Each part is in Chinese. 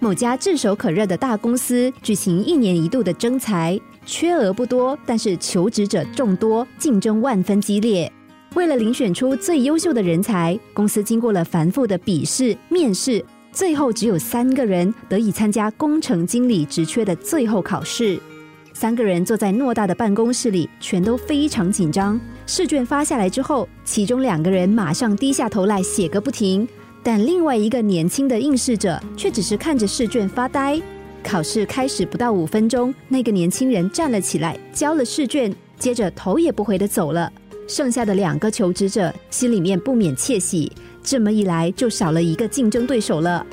某家炙手可热的大公司举行一年一度的征才，缺额不多，但是求职者众多，竞争万分激烈。为了遴选出最优秀的人才，公司经过了繁复的笔试、面试，最后只有三个人得以参加工程经理职缺的最后考试。三个人坐在偌大的办公室里，全都非常紧张。试卷发下来之后，其中两个人马上低下头来写个不停，但另外一个年轻的应试者却只是看着试卷发呆。考试开始不到五分钟，那个年轻人站了起来，交了试卷，接着头也不回的走了。剩下的两个求职者心里面不免窃喜，这么一来就少了一个竞争对手了。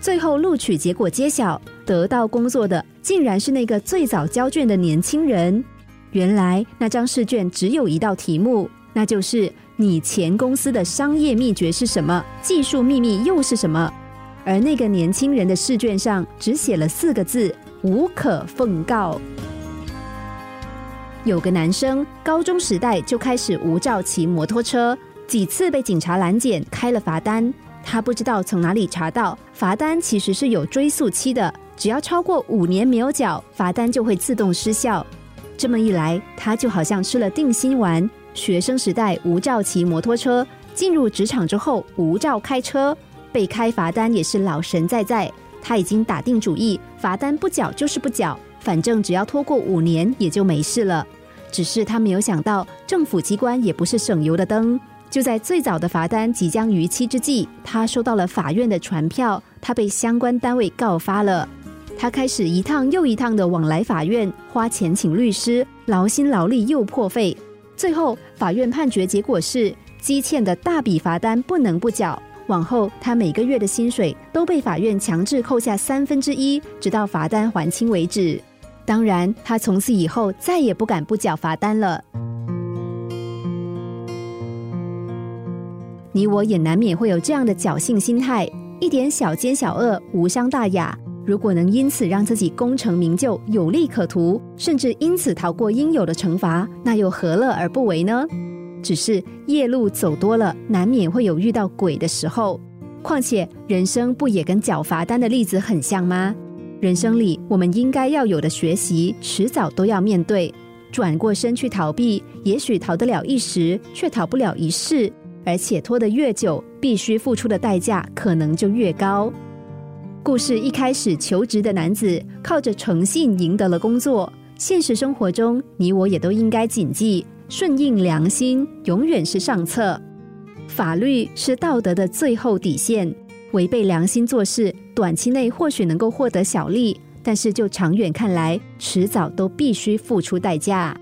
最后录取结果揭晓，得到工作的竟然是那个最早交卷的年轻人。原来那张试卷只有一道题目，那就是你前公司的商业秘诀是什么，技术秘密又是什么。而那个年轻人的试卷上只写了四个字：无可奉告。有个男生高中时代就开始无照骑摩托车，几次被警察拦检，开了罚单。他不知道从哪里查到，罚单其实是有追溯期的，只要超过五年没有缴，罚单就会自动失效。这么一来，他就好像吃了定心丸。学生时代无照骑摩托车，进入职场之后无照开车，被开罚单也是老神在在。他已经打定主意，罚单不缴就是不缴，反正只要拖过五年也就没事了。只是他没有想到，政府机关也不是省油的灯。就在最早的罚单即将逾期之际，他收到了法院的传票，他被相关单位告发了。他开始一趟又一趟的往来法院，花钱请律师，劳心劳力又破费。最后，法院判决结果是，积欠的大笔罚单不能不缴。往后，他每个月的薪水都被法院强制扣下三分之一，直到罚单还清为止。当然，他从此以后再也不敢不缴罚单了。你我也难免会有这样的侥幸心态，一点小奸小恶无伤大雅。如果能因此让自己功成名就、有利可图，甚至因此逃过应有的惩罚，那又何乐而不为呢？只是夜路走多了，难免会有遇到鬼的时候。况且人生不也跟缴罚单的例子很像吗？人生里我们应该要有的学习，迟早都要面对。转过身去逃避，也许逃得了一时，却逃不了一世。而且拖得越久，必须付出的代价可能就越高。故事一开始，求职的男子靠着诚信赢得了工作。现实生活中，你我也都应该谨记：顺应良心永远是上策。法律是道德的最后底线，违背良心做事，短期内或许能够获得小利，但是就长远看来，迟早都必须付出代价。